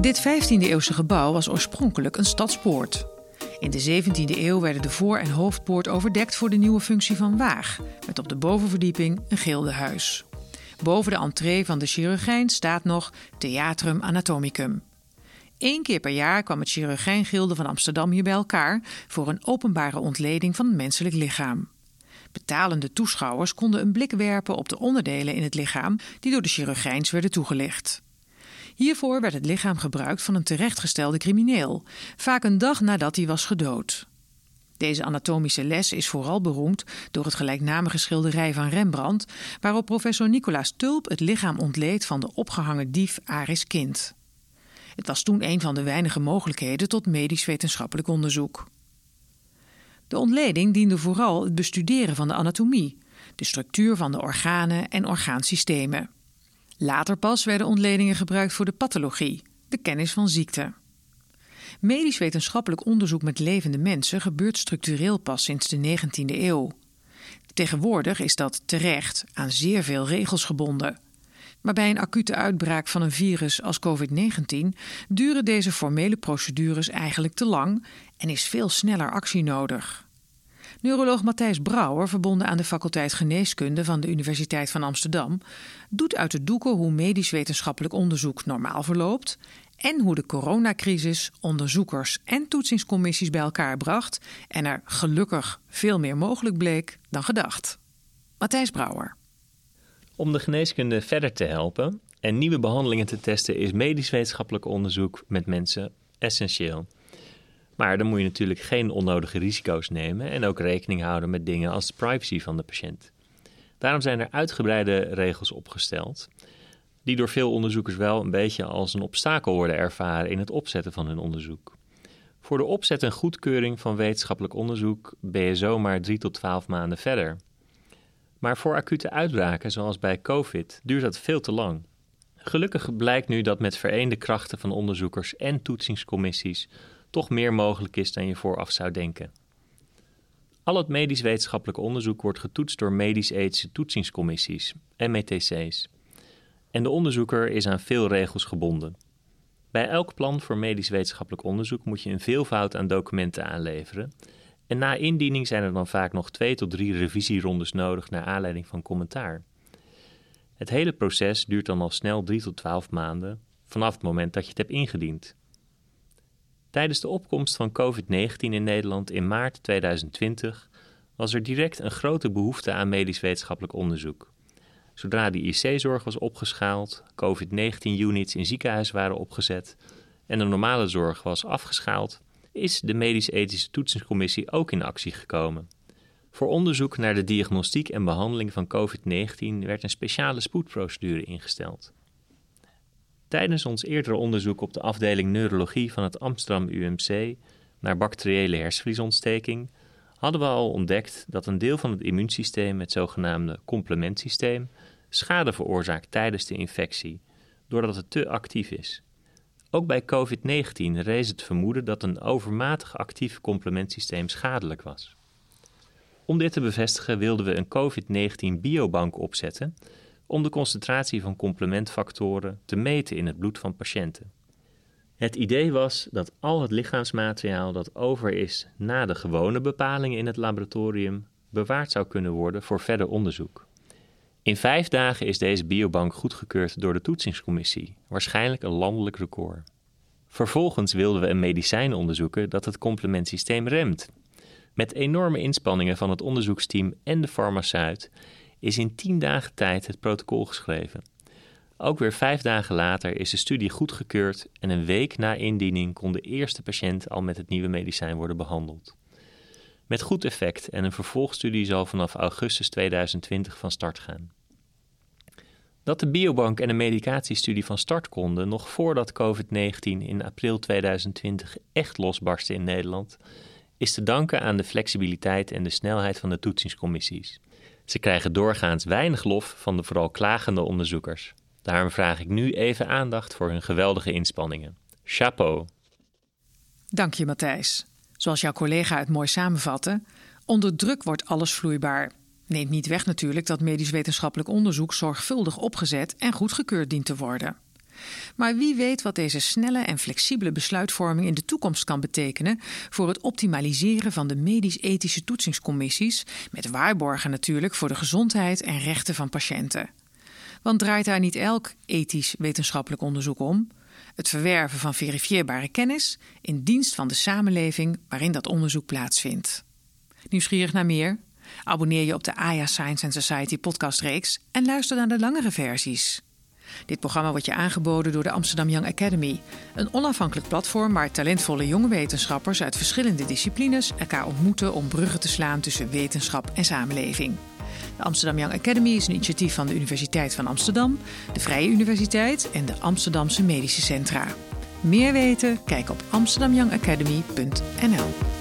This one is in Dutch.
Dit 15e-eeuwse gebouw was oorspronkelijk een stadspoort. In de 17e eeuw werden de voor- en hoofdpoort overdekt voor de nieuwe functie van waag, met op de bovenverdieping een gildehuis. Boven de entree van de chirurgijn staat nog Theatrum Anatomicum. Eén keer per jaar kwam het chirurgijngilde van Amsterdam hier bij elkaar voor een openbare ontleding van het menselijk lichaam. Betalende toeschouwers konden een blik werpen op de onderdelen in het lichaam die door de chirurgijns werden toegelicht. Hiervoor werd het lichaam gebruikt van een terechtgestelde crimineel, vaak een dag nadat hij was gedood. Deze anatomische les is vooral beroemd door het gelijknamige schilderij van Rembrandt, waarop professor Nicolaas Tulp het lichaam ontleed van de opgehangen dief Aris Kind. Het was toen een van de weinige mogelijkheden tot medisch-wetenschappelijk onderzoek. De ontleding diende vooral het bestuderen van de anatomie, de structuur van de organen en orgaansystemen. Later pas werden ontledingen gebruikt voor de pathologie, de kennis van ziekte. Medisch-wetenschappelijk onderzoek met levende mensen gebeurt structureel pas sinds de 19e eeuw. Tegenwoordig is dat terecht aan zeer veel regels gebonden. Maar bij een acute uitbraak van een virus als COVID-19 duren deze formele procedures eigenlijk te lang en is veel sneller actie nodig. Neuroloog Matthijs Brouwer, verbonden aan de faculteit Geneeskunde van de Universiteit van Amsterdam, doet uit de doeken hoe medisch-wetenschappelijk onderzoek normaal verloopt en hoe de coronacrisis onderzoekers en toetsingscommissies bij elkaar bracht en er gelukkig veel meer mogelijk bleek dan gedacht. Matthijs Brouwer. Om de geneeskunde verder te helpen en nieuwe behandelingen te testen is medisch-wetenschappelijk onderzoek met mensen essentieel. Maar dan moet je natuurlijk geen onnodige risico's nemen en ook rekening houden met dingen als de privacy van de patiënt. Daarom zijn er uitgebreide regels opgesteld, die door veel onderzoekers wel een beetje als een obstakel worden ervaren in het opzetten van hun onderzoek. Voor de opzet en goedkeuring van wetenschappelijk onderzoek ben je zomaar 3 tot 12 maanden verder. Maar voor acute uitbraken, zoals bij COVID, duurt dat veel te lang. Gelukkig blijkt nu dat met vereende krachten van onderzoekers en toetsingscommissies toch meer mogelijk is dan je vooraf zou denken. Al het medisch-wetenschappelijk onderzoek wordt getoetst door medisch-ethische toetsingscommissies, METC's. En de onderzoeker is aan veel regels gebonden. Bij elk plan voor medisch-wetenschappelijk onderzoek moet je een veelvoud aan documenten aanleveren. En na indiening zijn er dan vaak nog twee tot drie revisierondes nodig naar aanleiding van commentaar. Het hele proces duurt dan al snel 3 tot 12 maanden vanaf het moment dat je het hebt ingediend. Tijdens de opkomst van COVID-19 in Nederland in maart 2020 was er direct een grote behoefte aan medisch-wetenschappelijk onderzoek. Zodra de IC-zorg was opgeschaald, COVID-19-units in ziekenhuizen waren opgezet en de normale zorg was afgeschaald, is de Medisch-Ethische Toetsingscommissie ook in actie gekomen. Voor onderzoek naar de diagnostiek en behandeling van COVID-19 werd een speciale spoedprocedure ingesteld. Tijdens ons eerdere onderzoek op de afdeling neurologie van het Amsterdam UMC naar bacteriële hersenvliesontsteking hadden we al ontdekt dat een deel van het immuunsysteem, het zogenaamde complementsysteem, schade veroorzaakt tijdens de infectie, doordat het te actief is. Ook bij COVID-19 rees het vermoeden dat een overmatig actief complementsysteem schadelijk was. Om dit te bevestigen wilden we een COVID-19 biobank opzetten om de concentratie van complementfactoren te meten in het bloed van patiënten. Het idee was dat al het lichaamsmateriaal dat over is na de gewone bepalingen in het laboratorium bewaard zou kunnen worden voor verder onderzoek. In vijf dagen is deze biobank goedgekeurd door de toetsingscommissie, waarschijnlijk een landelijk record. Vervolgens wilden we een medicijn onderzoeken dat het complementsysteem remt. Met enorme inspanningen van het onderzoeksteam en de farmaceut is in tien dagen tijd het protocol geschreven. Ook weer vijf dagen later is de studie goedgekeurd en een week na indiening kon de eerste patiënt al met het nieuwe medicijn worden behandeld. Met goed effect en een vervolgstudie zal vanaf augustus 2020 van start gaan. Dat de biobank en de medicatiestudie van start konden nog voordat COVID-19 in april 2020 echt losbarstte in Nederland, is te danken aan de flexibiliteit en de snelheid van de toetsingscommissies. Ze krijgen doorgaans weinig lof van de vooral klagende onderzoekers. Daarom vraag ik nu even aandacht voor hun geweldige inspanningen. Chapeau. Dank je, Matthijs. Zoals jouw collega het mooi samenvatte, onder druk wordt alles vloeibaar. Neemt niet weg natuurlijk dat medisch-wetenschappelijk onderzoek zorgvuldig opgezet en goedgekeurd dient te worden. Maar wie weet wat deze snelle en flexibele besluitvorming in de toekomst kan betekenen voor het optimaliseren van de medisch-ethische toetsingscommissies, met waarborgen natuurlijk voor de gezondheid en rechten van patiënten. Want draait daar niet elk ethisch wetenschappelijk onderzoek om? Het verwerven van verifieerbare kennis in dienst van de samenleving waarin dat onderzoek plaatsvindt. Nieuwsgierig naar meer? Abonneer je op de AYA Science and Society podcastreeks en luister naar de langere versies. Dit programma wordt je aangeboden door de Amsterdam Young Academy, een onafhankelijk platform waar talentvolle jonge wetenschappers uit verschillende disciplines elkaar ontmoeten om bruggen te slaan tussen wetenschap en samenleving. De Amsterdam Young Academy is een initiatief van de Universiteit van Amsterdam, de Vrije Universiteit en de Amsterdamse Medische Centra. Meer weten? Kijk op amsterdamyoungacademy.nl.